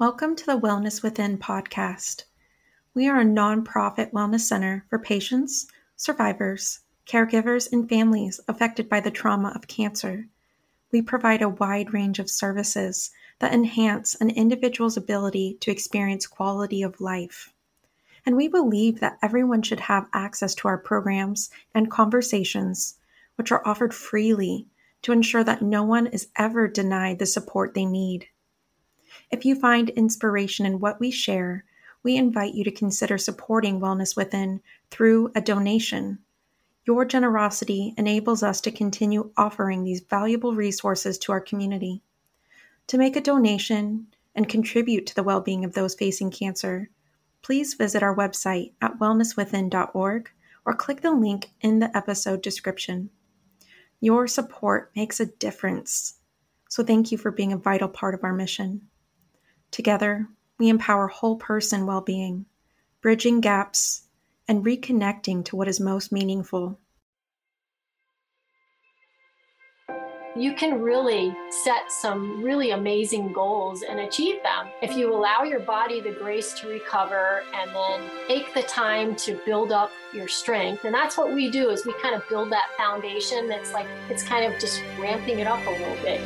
Welcome to the Wellness Within podcast. We are a nonprofit wellness center for patients, survivors, caregivers, and families affected by the trauma of cancer. We provide a wide range of services that enhance an individual's ability to experience quality of life. And we believe that everyone should have access to our programs and conversations, which are offered freely to ensure that no one is ever denied the support they need. If you find inspiration in what we share, we invite you to consider supporting Wellness Within through a donation. Your generosity enables us to continue offering these valuable resources to our community. To make a donation and contribute to the well being of those facing cancer, please visit our website at wellnesswithin.org or click the link in the episode description. Your support makes a difference. So thank you for being a vital part of our mission. Together, we empower whole person well being, bridging gaps, and reconnecting to what is most meaningful. you can really set some really amazing goals and achieve them. If you allow your body the grace to recover and then take the time to build up your strength and that's what we do is we kind of build that foundation that's like it's kind of just ramping it up a little bit.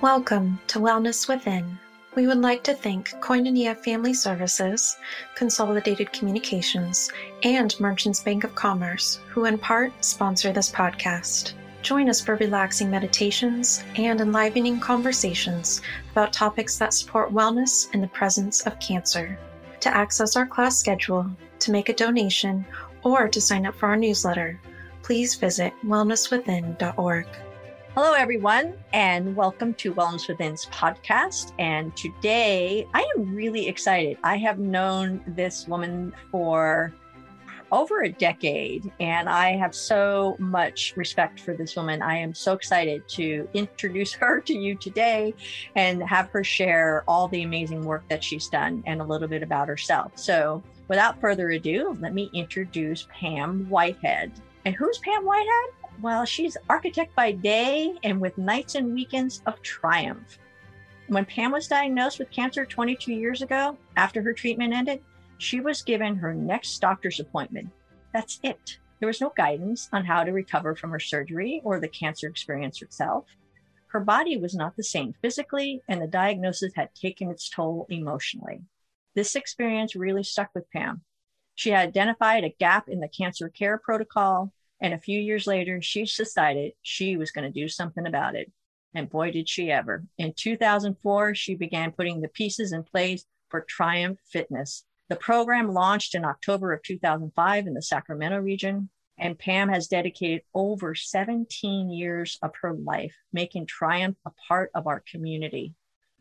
Welcome to wellness within we would like to thank Koinonia Family Services, Consolidated Communications, and Merchants Bank of Commerce, who in part sponsor this podcast. Join us for relaxing meditations and enlivening conversations about topics that support wellness in the presence of cancer. To access our class schedule, to make a donation, or to sign up for our newsletter, please visit wellnesswithin.org. Hello, everyone, and welcome to Wellness Within's podcast. And today I am really excited. I have known this woman for over a decade. And I have so much respect for this woman. I am so excited to introduce her to you today and have her share all the amazing work that she's done and a little bit about herself. So, without further ado, let me introduce Pam Whitehead. And who's Pam Whitehead? Well, she's architect by day and with nights and weekends of triumph. When Pam was diagnosed with cancer 22 years ago, after her treatment ended, she was given her next doctor's appointment. That's it. There was no guidance on how to recover from her surgery or the cancer experience itself. Her body was not the same physically, and the diagnosis had taken its toll emotionally. This experience really stuck with Pam. She had identified a gap in the cancer care protocol, and a few years later, she decided she was going to do something about it. And boy, did she ever. In 2004, she began putting the pieces in place for Triumph Fitness, the program launched in October of 2005 in the Sacramento region, and Pam has dedicated over 17 years of her life making Triumph a part of our community.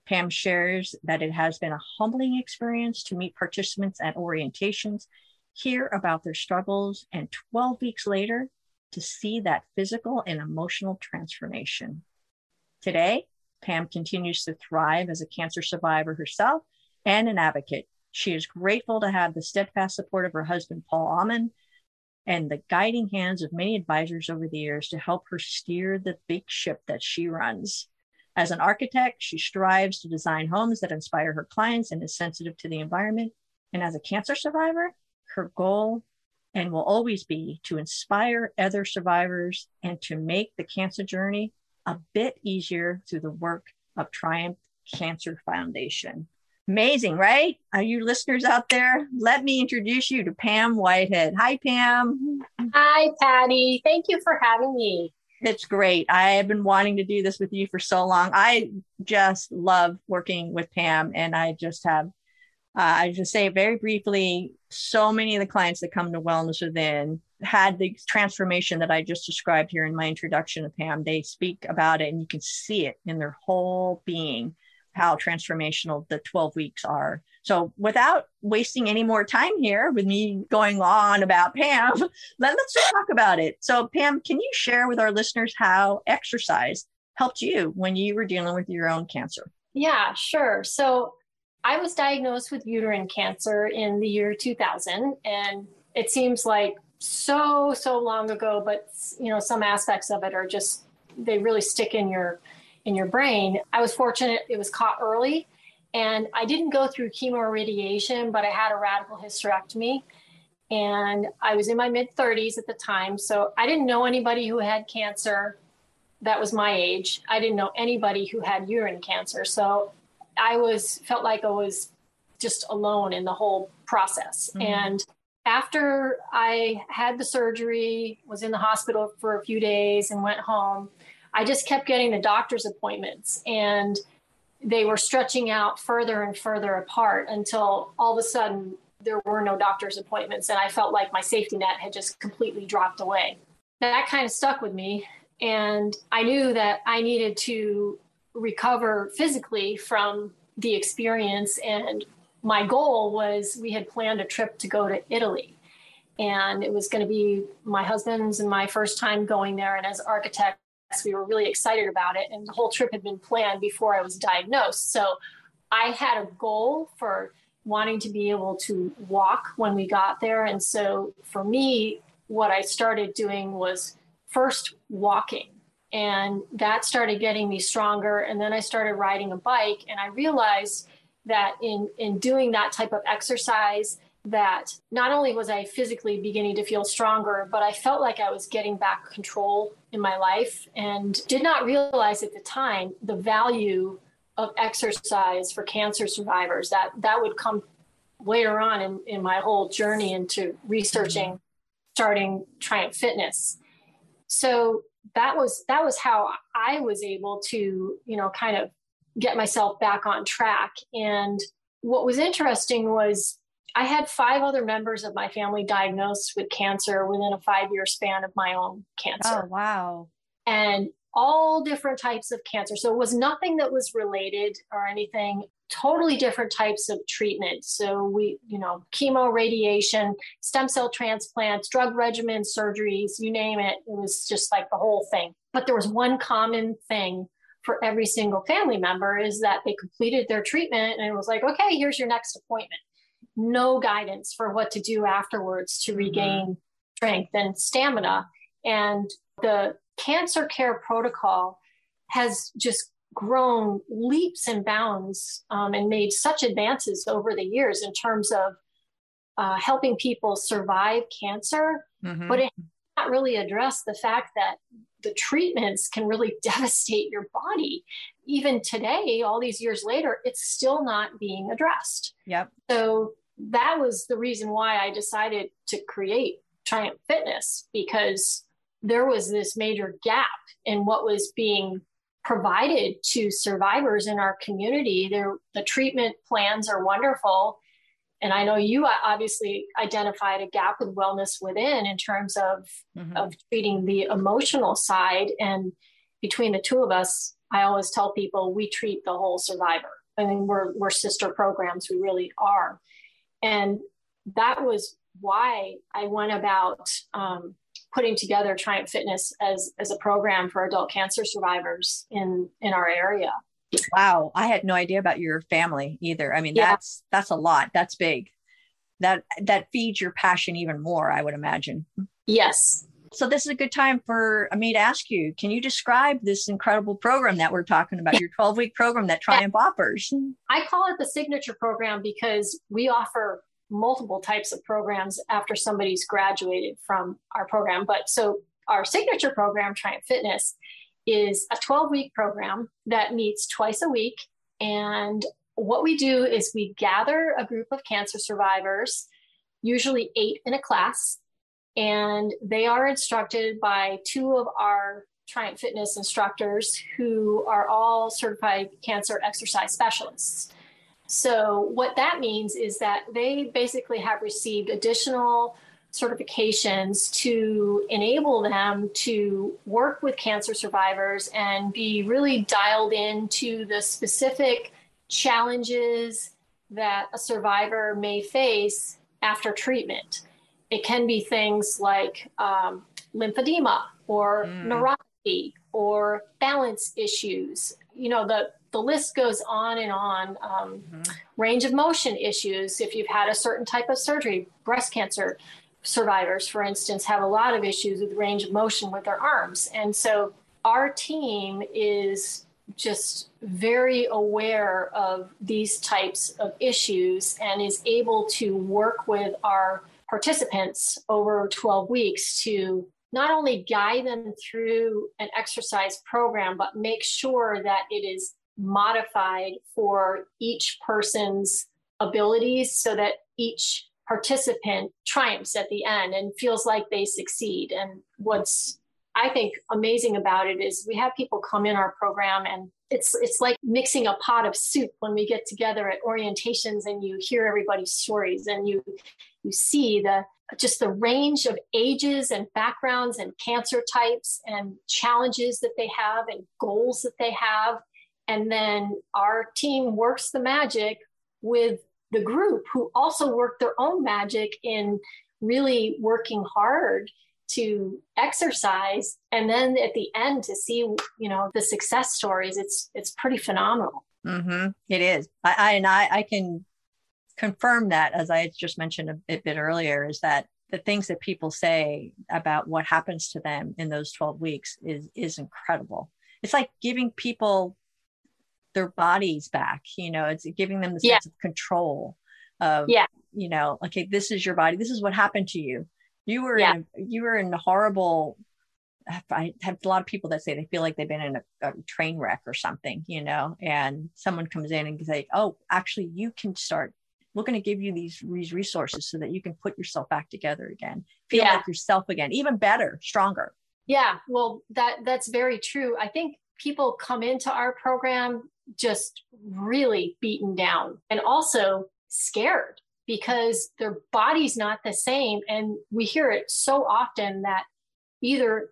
Pam shares that it has been a humbling experience to meet participants at orientations, hear about their struggles, and 12 weeks later, to see that physical and emotional transformation. Today, Pam continues to thrive as a cancer survivor herself and an advocate she is grateful to have the steadfast support of her husband, Paul Amon, and the guiding hands of many advisors over the years to help her steer the big ship that she runs. As an architect, she strives to design homes that inspire her clients and is sensitive to the environment. And as a cancer survivor, her goal and will always be to inspire other survivors and to make the cancer journey a bit easier through the work of Triumph Cancer Foundation. Amazing, right? Are you listeners out there? Let me introduce you to Pam Whitehead. Hi, Pam. Hi, Patty. Thank you for having me. It's great. I have been wanting to do this with you for so long. I just love working with Pam, and I just have, uh, I just say very briefly, so many of the clients that come to Wellness Within had the transformation that I just described here in my introduction of Pam. They speak about it, and you can see it in their whole being how transformational the 12 weeks are. So, without wasting any more time here with me going on about Pam, let, us talk about it. So, Pam, can you share with our listeners how exercise helped you when you were dealing with your own cancer? Yeah, sure. So, I was diagnosed with uterine cancer in the year 2000, and it seems like so, so long ago, but you know, some aspects of it are just, they really stick in your in your brain. I was fortunate it was caught early And I didn't go through chemo or radiation, but I had a radical hysterectomy. And I was in my mid 30s at the time. So I didn't know anybody who had cancer that was my age. I didn't know anybody who had uterine cancer. So I was felt like I was just alone in the whole process. Mm-hmm. And after I had the surgery, was in the hospital for a few days and went home, I just kept getting the doctor's appointments and they were stretching out further and further apart until all of a sudden there were no doctor's appointments and I felt like my safety net had just completely dropped away. That kind of stuck with me and I knew that I needed to recover physically from the experience and my goal was we had planned a trip to go to Italy. And it was going to be my husband's and my first time going there. And as architects, we were really excited about it. And the whole trip had been planned before I was diagnosed. So I had a goal for wanting to be able to walk when we got there. And so for me, what I started doing was first walking. And that started getting me stronger. And then I started riding a bike. And I realized that in in doing that type of exercise that not only was I physically beginning to feel stronger, but I felt like I was getting back control in my life and did not realize at the time the value of exercise for cancer survivors. That that would come later on in, in my whole journey into researching starting Triumph Fitness. So that was that was how I was able to, you know, kind of get myself back on track. And what was interesting was I had five other members of my family diagnosed with cancer within a five year span of my own cancer. Oh, wow. And all different types of cancer. So it was nothing that was related or anything, totally different types of treatment. So we, you know, chemo, radiation, stem cell transplants, drug regimens, surgeries, you name it. It was just like the whole thing. But there was one common thing for every single family member is that they completed their treatment and it was like, okay, here's your next appointment. No guidance for what to do afterwards to mm-hmm. regain mm-hmm. strength and stamina. And the cancer care protocol has just grown leaps and bounds um, and made such advances over the years in terms of uh, helping people survive cancer, mm-hmm. but it not really addressed the fact that the treatments can really devastate your body. Even today, all these years later, it's still not being addressed. Yep. So that was the reason why I decided to create Triumph Fitness because there was this major gap in what was being provided to survivors in our community. There, the treatment plans are wonderful, and I know you obviously identified a gap with wellness within in terms of mm-hmm. of treating the emotional side. And between the two of us, I always tell people we treat the whole survivor. I mean, we're we're sister programs. We really are, and that was why I went about um, putting together Triumph Fitness as as a program for adult cancer survivors in in our area. Wow, I had no idea about your family either. I mean, yeah. that's that's a lot. That's big. That that feeds your passion even more, I would imagine. Yes. So this is a good time for me to ask you, can you describe this incredible program that we're talking about, your 12-week program that Triumph offers? I call it the signature program because we offer multiple types of programs after somebody's graduated from our program. But so our signature program, Triumph Fitness, is a 12 week program that meets twice a week. And what we do is we gather a group of cancer survivors, usually eight in a class, and they are instructed by two of our Triumph Fitness instructors who are all certified cancer exercise specialists. So, what that means is that they basically have received additional certifications to enable them to work with cancer survivors and be really dialed into the specific challenges that a survivor may face after treatment. It can be things like um, lymphedema or mm. neuropathy or balance issues. You know, the, the list goes on and on. Um, mm-hmm. Range of motion issues, if you've had a certain type of surgery, breast cancer, survivors, for instance, have a lot of issues with range of motion with their arms. And so our team is just very aware of these types of issues and is able to work with our participants over 12 weeks to not only guide them through an exercise program, but make sure that it is modified for each person's abilities so that each participant triumphs at the end and feels like they succeed. And what's I think amazing about it is we have people come in our program and it's it's like mixing a pot of soup when we get together at orientations and you hear everybody's stories and you you see the just the range of ages and backgrounds and cancer types and challenges that they have and goals that they have and then our team works the magic with the group who also work their own magic in really working hard to exercise and then at the end to see you know the success stories. It's it's pretty phenomenal. Mm-hmm. it is. I, I and I, I can confirm that as i just mentioned a, a bit earlier is that the things that people say about what happens to them in those 12 weeks is is incredible. It's like giving people their bodies back you know it's giving them the sense yeah. of control of yeah you know okay this is your body this is what happened to you you were yeah. in, you were in a horrible I have a lot of people that say they feel like they've been in a, a, train wreck or something, you know, and someone comes in and say, "Oh, actually, you can start. We're going to give you these, these resources so that you can put yourself back together again, feel yeah. like yourself again, even better, stronger." Yeah, well, that that's very true. I think people come into our program just really beaten down and also scared because their body's not the same. And we hear it so often that either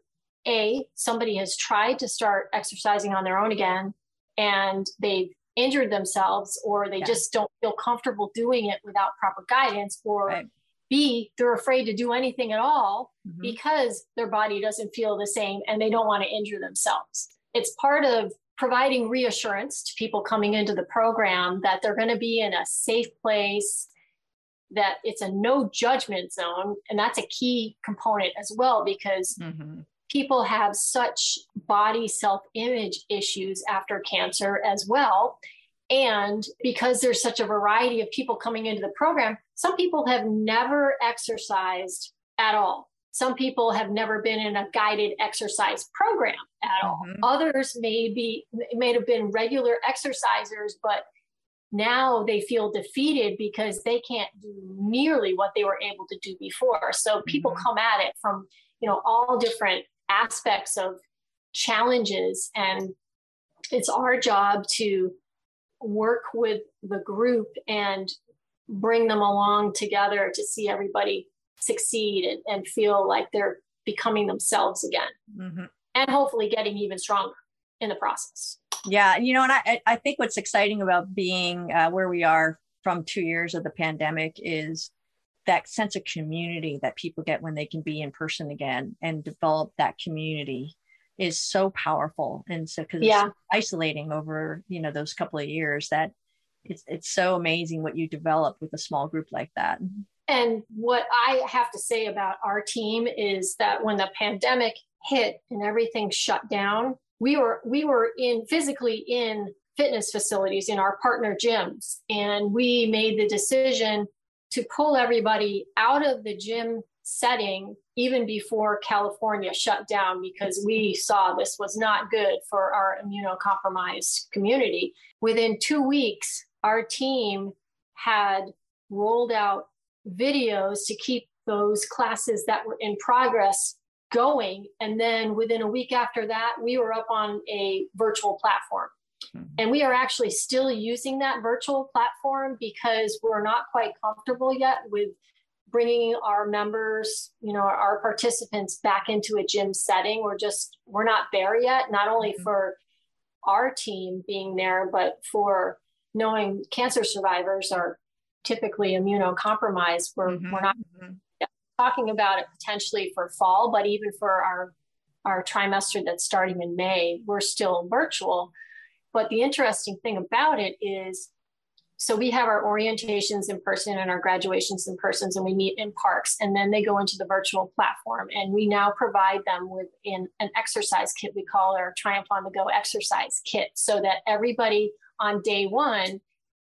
A, somebody has tried to start exercising on their own again and they've injured themselves, or they yeah. just don't feel comfortable doing it without proper guidance, or right. B, they're afraid to do anything at all mm-hmm. because their body doesn't feel the same and they don't want to injure themselves. It's part of providing reassurance to people coming into the program that they're going to be in a safe place that it's a no judgment zone. And that's a key component as well because mm-hmm. people have such body self image issues after cancer as well. And because there's such a variety of people coming into the program, some people have never exercised at all. Some people have never been in a guided exercise program at all. Mm-hmm. Others may be may have been regular exercisers, but now they feel defeated because they can't do nearly what they were able to do before so people mm-hmm. come at it from you know all different aspects of challenges and it's our job to work with the group and bring them along together to see everybody succeed and, and feel like they're becoming themselves again mm-hmm. and hopefully getting even stronger in the process yeah you know and i i think what's exciting about being uh, where we are from two years of the pandemic is that sense of community that people get when they can be in person again and develop that community is so powerful and so because yeah. it's isolating over you know those couple of years that it's it's so amazing what you develop with a small group like that and what i have to say about our team is that when the pandemic hit and everything shut down we were we were in physically in fitness facilities in our partner gyms and we made the decision to pull everybody out of the gym setting even before California shut down because we saw this was not good for our immunocompromised community. Within two weeks, our team had rolled out videos to keep those classes that were in progress going. And then within a week after that, we were up on a virtual platform. Mm-hmm. And we are actually still using that virtual platform because we're not quite comfortable yet with bringing our members, you know, our participants back into a gym setting. We're just, we're not there yet, not only mm-hmm. for our team being there, but for knowing cancer survivors are typically immunocompromised. We're, mm-hmm. we're not mm-hmm talking about it potentially for fall, but even for our our trimester that's starting in May, we're still virtual. But the interesting thing about it is so we have our orientations in person and our graduations in persons and we meet in parks and then they go into the virtual platform and we now provide them with in an exercise kit we call our triumph on the go exercise kit so that everybody on day one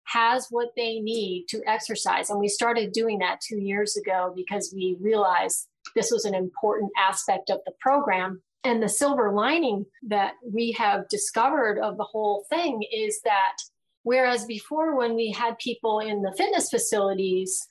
has what they need to exercise. And we started doing that two years ago because we realized this was an important aspect of the program. And the silver lining that we have discovered of the whole thing is that Whereas before, when we had people in the fitness facilities,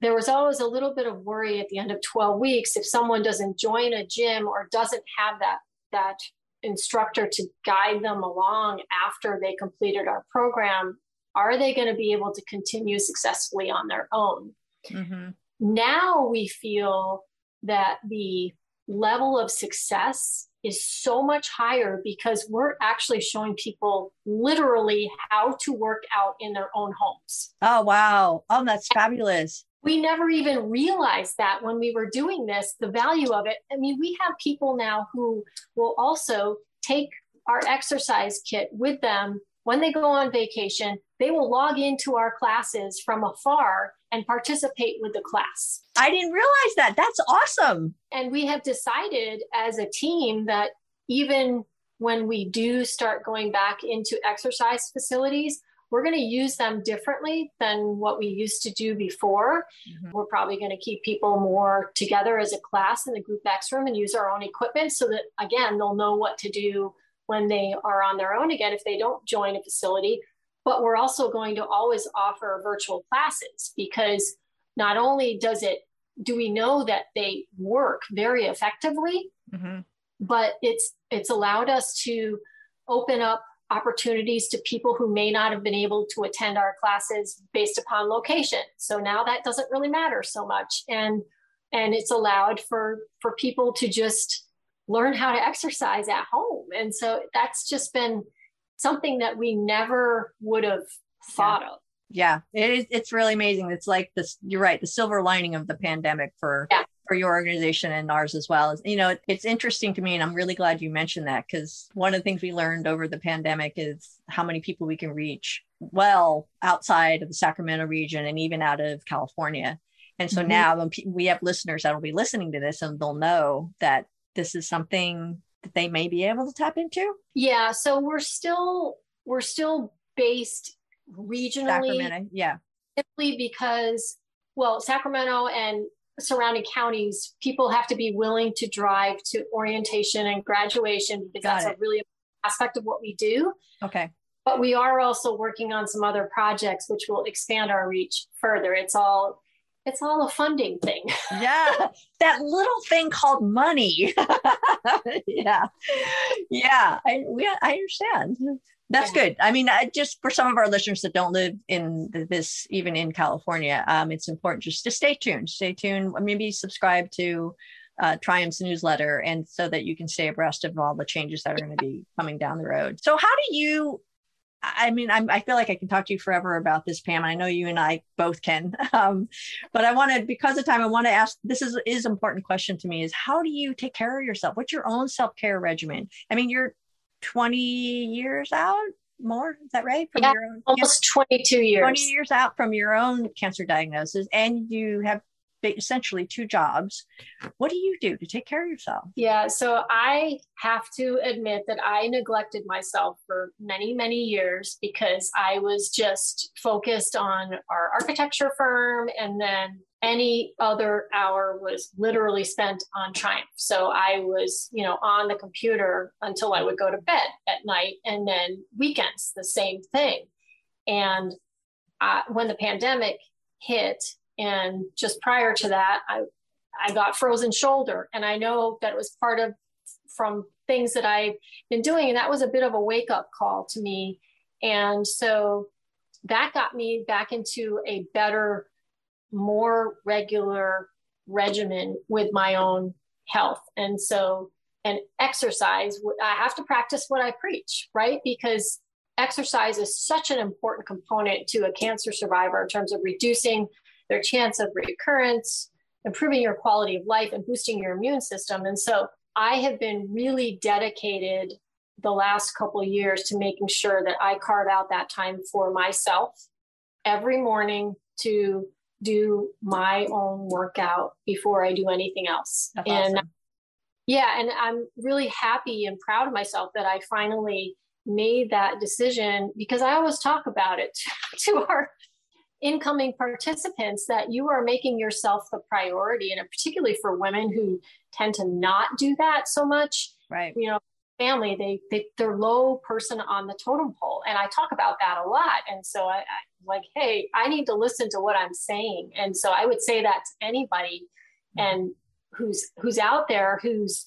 there was always a little bit of worry at the end of 12 weeks if someone doesn't join a gym or doesn't have that that instructor to guide them along after they completed our program are they going to be able to continue successfully on their own mm-hmm. now we feel that the level of success is so much higher because we're actually showing people literally how to work out in their own homes. Oh, wow. Oh, that's fabulous. We never even realized that when we were doing this, the value of it. I mean, we have people now who will also take our exercise kit with them when they go on vacation. They will log into our classes from afar and participate with the class. I didn't realize that. That's awesome. And we have decided as a team that even when we do start going back into exercise facilities, we're going to use them differently than what we used to do before. Mm-hmm. We're probably going to keep people more together as a class in the group X room and use our own equipment so that, again, they'll know what to do when they are on their own again if they don't join a facility. But we're also going to always offer virtual classes because not only does it do we know that they work very effectively mm-hmm. but it's it's allowed us to open up opportunities to people who may not have been able to attend our classes based upon location. So now that doesn't really matter so much. And and it's allowed for for people to just learn how to exercise at home and so that's just been something that we never would have thought yeah. of. Yeah, it is, it's really amazing. It's like this, you're right, the silver lining of the pandemic for, yeah. for your organization and ours as well. You know, it, it's interesting to me, and I'm really glad you mentioned that because one of the things we learned over the pandemic is how many people we can reach well outside of the Sacramento region and even out of California. And so mm-hmm. now we have listeners that will be listening to this and they'll know that this is something that they may be able to tap into? Yeah, so we're still we're still based regionally. Sacramento, yeah. Simply because, well, Sacramento and surrounding counties, people have to be willing to drive to orientation and graduation because Got that's it. a really aspect of what we do. Okay. But we are also working on some other projects which will expand our reach further. It's all it's all a funding thing. yeah, that little thing called money. yeah, yeah, I, we, I understand. That's yeah. good. I mean, I, just for some of our listeners that don't live in this, even in California, um, it's important just to stay tuned. Stay tuned. Maybe subscribe to uh, Triumph's newsletter, and so that you can stay abreast of all the changes that are going to be coming down the road. So, how do you I mean, I'm, i feel like I can talk to you forever about this, Pam. I know you and I both can. Um, but I want to, because of time, I want to ask. This is is important question to me: is how do you take care of yourself? What's your own self care regimen? I mean, you're 20 years out, more is that right? From yeah, your own, almost 22 years. 20 years out from your own cancer diagnosis, and you have essentially two jobs. What do you do to take care of yourself? Yeah, so I have to admit that I neglected myself for many, many years because I was just focused on our architecture firm and then any other hour was literally spent on Triumph. So I was, you know, on the computer until I would go to bed at night and then weekends, the same thing. And uh, when the pandemic hit, and just prior to that, I, I got frozen shoulder. And I know that it was part of from things that I've been doing. And that was a bit of a wake up call to me. And so that got me back into a better, more regular regimen with my own health. And so, and exercise, I have to practice what I preach, right? Because exercise is such an important component to a cancer survivor in terms of reducing their chance of recurrence, improving your quality of life, and boosting your immune system. And so I have been really dedicated the last couple of years to making sure that I carve out that time for myself every morning to do my own workout before I do anything else. That's and awesome. yeah, and I'm really happy and proud of myself that I finally made that decision because I always talk about it to our incoming participants that you are making yourself the priority and particularly for women who tend to not do that so much right. you know family they, they they're low person on the totem pole and i talk about that a lot and so I, I like hey i need to listen to what i'm saying and so i would say that to anybody mm-hmm. and who's who's out there who's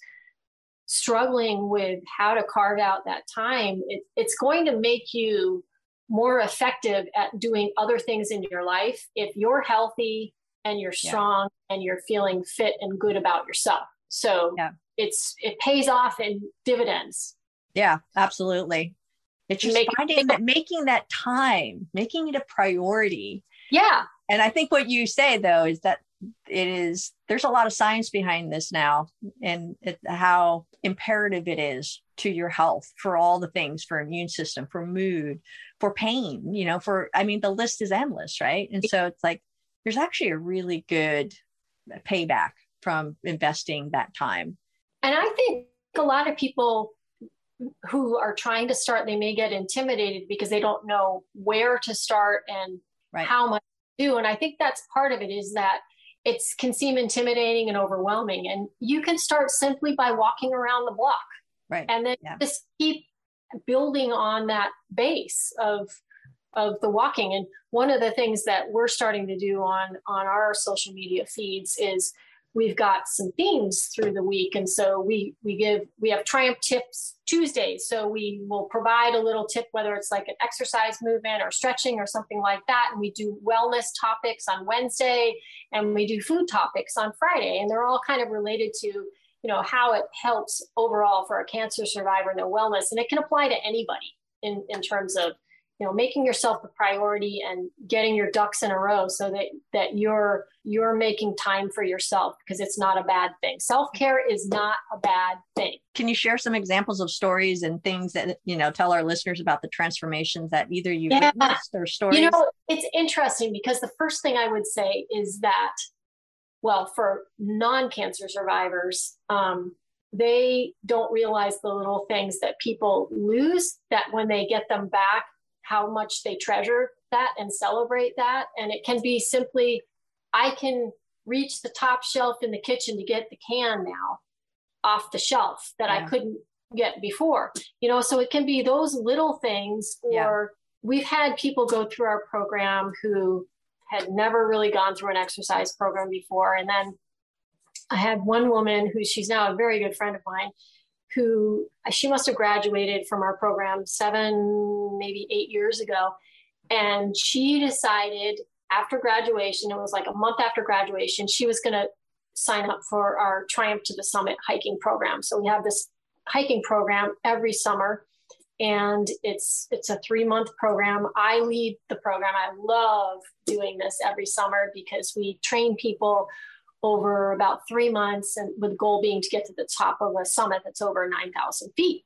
struggling with how to carve out that time it, it's going to make you more effective at doing other things in your life if you're healthy and you're strong yeah. and you're feeling fit and good about yourself. So yeah. it's it pays off in dividends. Yeah, absolutely. It's just making, finding that making that time, making it a priority. Yeah. And I think what you say though is that it is there's a lot of science behind this now and it, how imperative it is to your health for all the things for immune system for mood for pain you know for i mean the list is endless right and so it's like there's actually a really good payback from investing that time and i think a lot of people who are trying to start they may get intimidated because they don't know where to start and right. how much to do and i think that's part of it is that it can seem intimidating and overwhelming. And you can start simply by walking around the block. Right. And then yeah. just keep building on that base of of the walking. And one of the things that we're starting to do on on our social media feeds is we've got some themes through the week. And so we we give we have triumph tips tuesdays. So we will provide a little tip whether it's like an exercise movement or stretching or something like that. And we do wellness topics on wednesday and we do food topics on friday. And they're all kind of related to you know how it helps overall for a cancer survivor and their wellness. And it can apply to anybody in in terms of you know making yourself the priority and getting your ducks in a row so that that you're you're making time for yourself because it's not a bad thing. Self-care is not a bad thing. Can you share some examples of stories and things that you know tell our listeners about the transformations that either you've yeah. witnessed or stories? you know it's interesting because the first thing i would say is that well for non-cancer survivors um, they don't realize the little things that people lose that when they get them back how much they treasure that and celebrate that. And it can be simply, I can reach the top shelf in the kitchen to get the can now off the shelf that yeah. I couldn't get before. You know, so it can be those little things or yeah. we've had people go through our program who had never really gone through an exercise program before and then I had one woman who she's now a very good friend of mine who she must have graduated from our program seven, maybe eight years ago. And she decided after graduation, it was like a month after graduation, she was going to sign up for our Triumph to the Summit hiking program. So we have this hiking program every summer and it's it's a three month program i lead the program i love doing this every summer because we train people over about three months, and with the goal being to get to the top of a summit that's over 9,000 feet.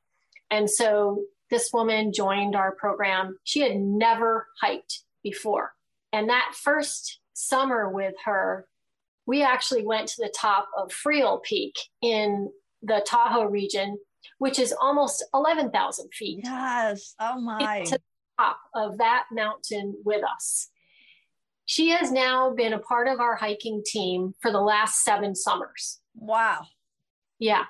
And so this woman joined our program. She had never hiked before. And that first summer with her, we actually went to the top of Freel Peak in the Tahoe region, which is almost 11,000 feet. Yes. Oh my. To the top of that mountain with us. She has now been a part of our hiking team for the last seven summers. Wow. Yeah.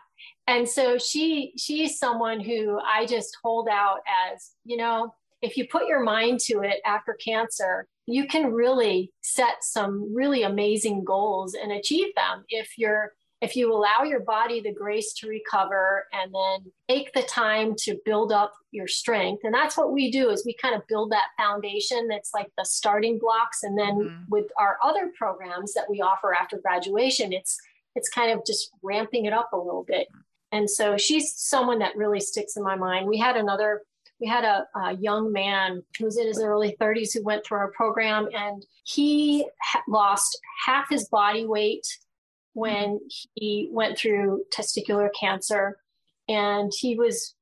And so she she's someone who I just hold out as, you know, if you put your mind to it after cancer, you can really set some really amazing goals and achieve them if you're if you allow your body the grace to recover and then take the time to build up your strength and that's what we do is we kind of build that foundation that's like the starting blocks. And then mm-hmm. with our other programs that we offer after graduation it's it's kind of just ramping it up a little bit. And so she's someone that really sticks in my mind. We had another we had a, a, young man who was in his early 30s who went through our program and he ha- lost half his body weight when he went through testicular cancer and he was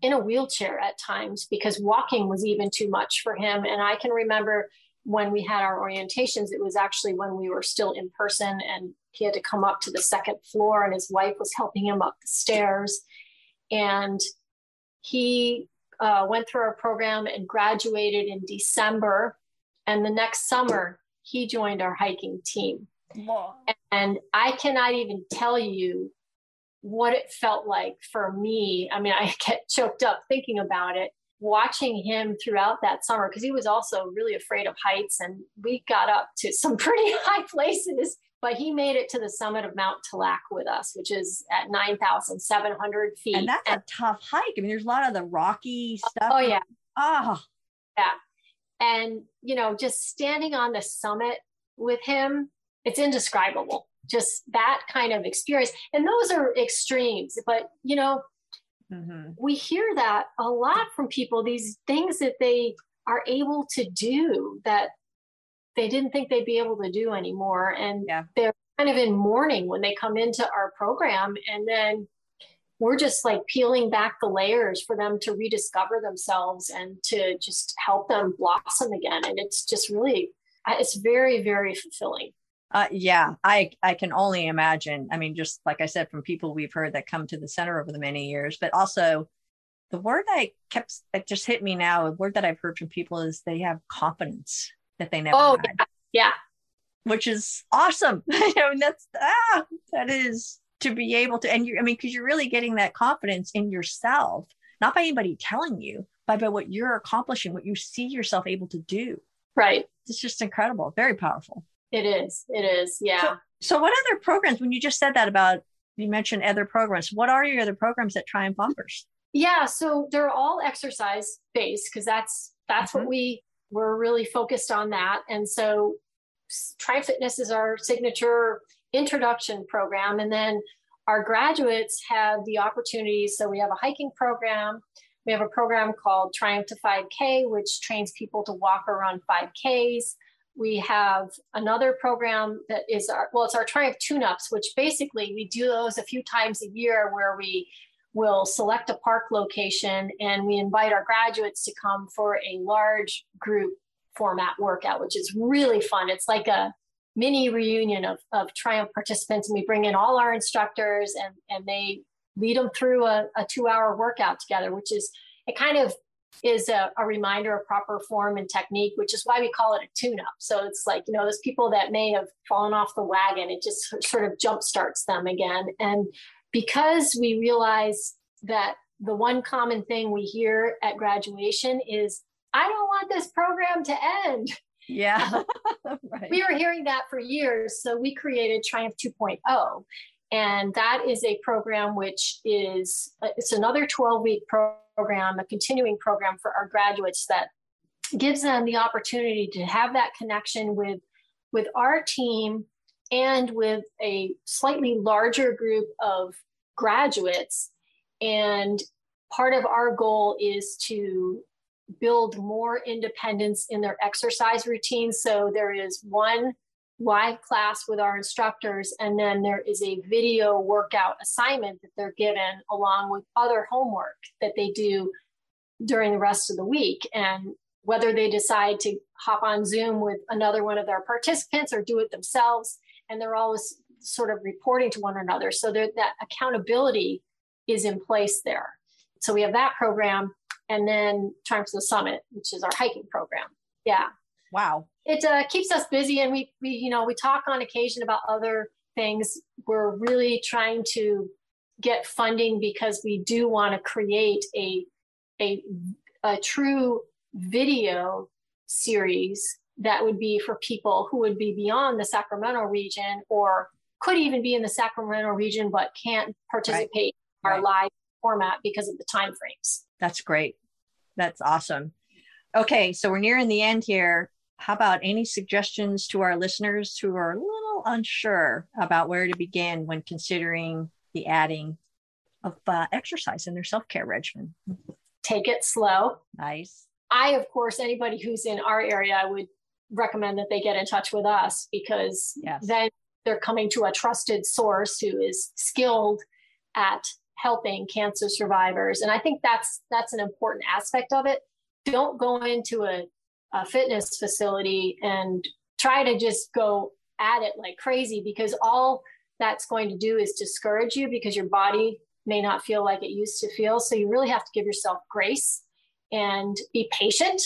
in a wheelchair at times because walking was even too much for him and i can remember when we had our orientations, it was actually when we were still in person and he had to come up to the second floor and his wife was helping him up the stairs. And he uh, went through our program and graduated in December. And the next summer, he joined our hiking team. Wow. And I cannot even tell you what it felt like for me. I mean, I get choked up thinking about it watching him throughout that summer because he was also really afraid of heights and we got up to some pretty high places but he made it to the summit of Mount Tallac with us, which is at 9,700 feet. And that's and, a tough hike. I mean, there's a lot of the rocky stuff. Oh, yeah. Oh, yeah. And, you know, just standing on the summit with him, it's indescribable. Just that kind of experience. And those are extremes, but, you know, Mm-hmm. We hear that a lot from people, these things that they are able to do that they didn't think they'd be able to do anymore. And yeah. they're kind of in mourning when they come into our program. And then we're just like peeling back the layers for them to rediscover themselves and to just help them blossom again. And it's just really, it's very, very fulfilling. Uh, yeah, I I can only imagine. I mean, just like I said, from people we've heard that come to the center over the many years, but also the word I kept that just hit me now. A word that I've heard from people is they have confidence that they never oh, had. Yeah, which is awesome. I mean, that's ah, that is to be able to, and you. I mean, because you're really getting that confidence in yourself, not by anybody telling you, but by what you're accomplishing, what you see yourself able to do. Right. It's just incredible. Very powerful. It is. It is. Yeah. So, so, what other programs, when you just said that about, you mentioned other programs, what are your other programs that Triumph offers? Yeah. So they're all exercise based because that's, that's mm-hmm. what we, we're really focused on that. And so Triumph Fitness is our signature introduction program. And then our graduates have the opportunity. So we have a hiking program. We have a program called Triumph to 5K, which trains people to walk or run 5Ks. We have another program that is our, well, it's our Triumph tune ups, which basically we do those a few times a year where we will select a park location and we invite our graduates to come for a large group format workout, which is really fun. It's like a mini reunion of, of Triumph participants, and we bring in all our instructors and, and they lead them through a, a two hour workout together, which is it kind of is a, a, reminder of proper form and technique, which is why we call it a tune up. So it's like, you know, those people that may have fallen off the wagon, it just sort of jump starts them again. And because we realize that the one common thing we hear at graduation is, I don't want this program to end. Yeah. Uh, right. We were hearing that for years. So we created Triumph 2.0. And that is a program which is, uh, it's another 12 week program program, a continuing program for our graduates that gives them the opportunity to have that connection with with our team and with a slightly larger group of graduates. And part of our goal is to build more independence in their exercise routine. So there is one live class with our instructors, and then there is a video workout assignment that they're given along with other homework that they do during the rest of the week. And whether they decide to hop on Zoom with another one of their participants or do it themselves, and they're always sort of reporting to one another. So that accountability is in place there. So we have that program, and then Triumph to the Summit, which is our hiking program. Yeah. Wow it uh, keeps us busy and we, we you know we talk on occasion about other things we're really trying to get funding because we do want to create a a, a true video series that would be for people who would be beyond the sacramento region or could even be in the sacramento region but can't participate right. in our right. live format because of the time frames that's great that's awesome okay so we're nearing the end here how about any suggestions to our listeners who are a little unsure about where to begin when considering the adding of uh, exercise in their self care regimen? Take it slow. Nice. I, of course, anybody who's in our area, I would recommend that they get in touch with us because yes. then they're coming to a trusted source who is skilled at helping cancer survivors and i think that's that's an important aspect of it don't go into a a fitness facility and try to just go at it like crazy because all that's going to do is discourage you because your body may not feel like it used to feel. So you really have to give yourself grace and be patient.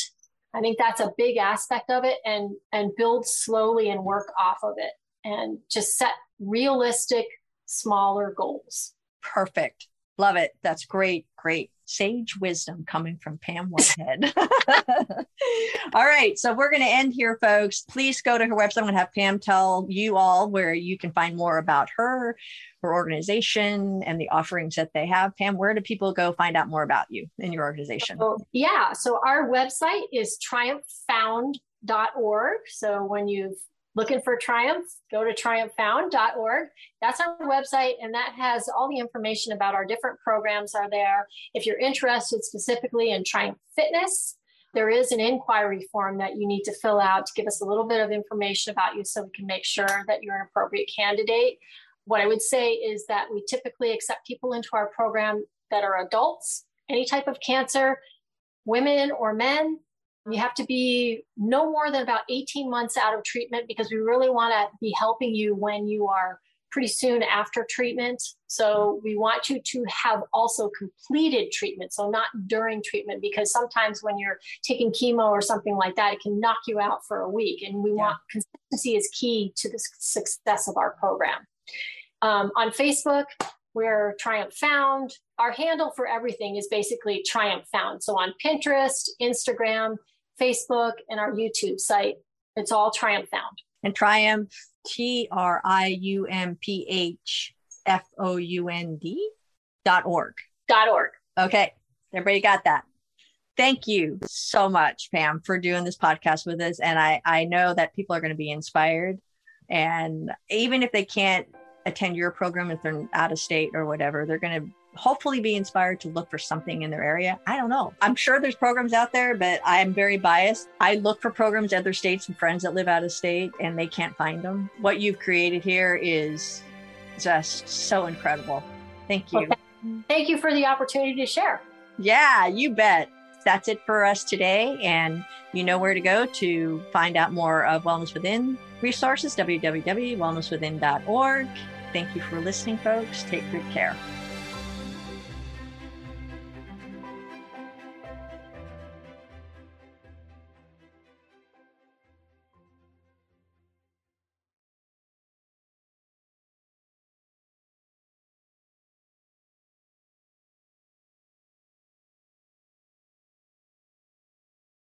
I think that's a big aspect of it and and build slowly and work off of it and just set realistic smaller goals. Perfect. Love it. That's great. Great. Sage wisdom coming from Pam Whitehead. all right. So we're going to end here, folks. Please go to her website. I'm going to have Pam tell you all where you can find more about her, her organization, and the offerings that they have. Pam, where do people go find out more about you and your organization? So, yeah. So our website is triumphfound.org. So when you've looking for Triumph, go to triumphfound.org. That's our website, and that has all the information about our different programs are there. If you're interested specifically in Triumph Fitness, there is an inquiry form that you need to fill out to give us a little bit of information about you so we can make sure that you're an appropriate candidate. What I would say is that we typically accept people into our program that are adults, any type of cancer, women or men, you have to be no more than about 18 months out of treatment because we really want to be helping you when you are pretty soon after treatment. So we want you to have also completed treatment. So not during treatment, because sometimes when you're taking chemo or something like that, it can knock you out for a week. And we yeah. want consistency is key to the success of our program. Um, on Facebook, we're Triumph Found. Our handle for everything is basically Triumph Found. So on Pinterest, Instagram, Facebook, and our YouTube site. It's all Triumph Found. And Triumph, T R I U M P H F O U N D dot org. Dot org. Okay. Everybody got that. Thank you so much, Pam, for doing this podcast with us. And I, I know that people are going to be inspired. And even if they can't attend your program, if they're out of state or whatever, they're going to hopefully be inspired to look for something in their area. I don't know. I'm sure there's programs out there, but I'm very biased. I look for programs in other states and friends that live out of state and they can't find them. What you've created here is just so incredible. Thank you. Well, thank you for the opportunity to share. Yeah, you bet. That's it for us today. And you know where to go to find out more of Wellness Within resources www.wellnesswithin.org. Thank you for listening, folks. Take good care.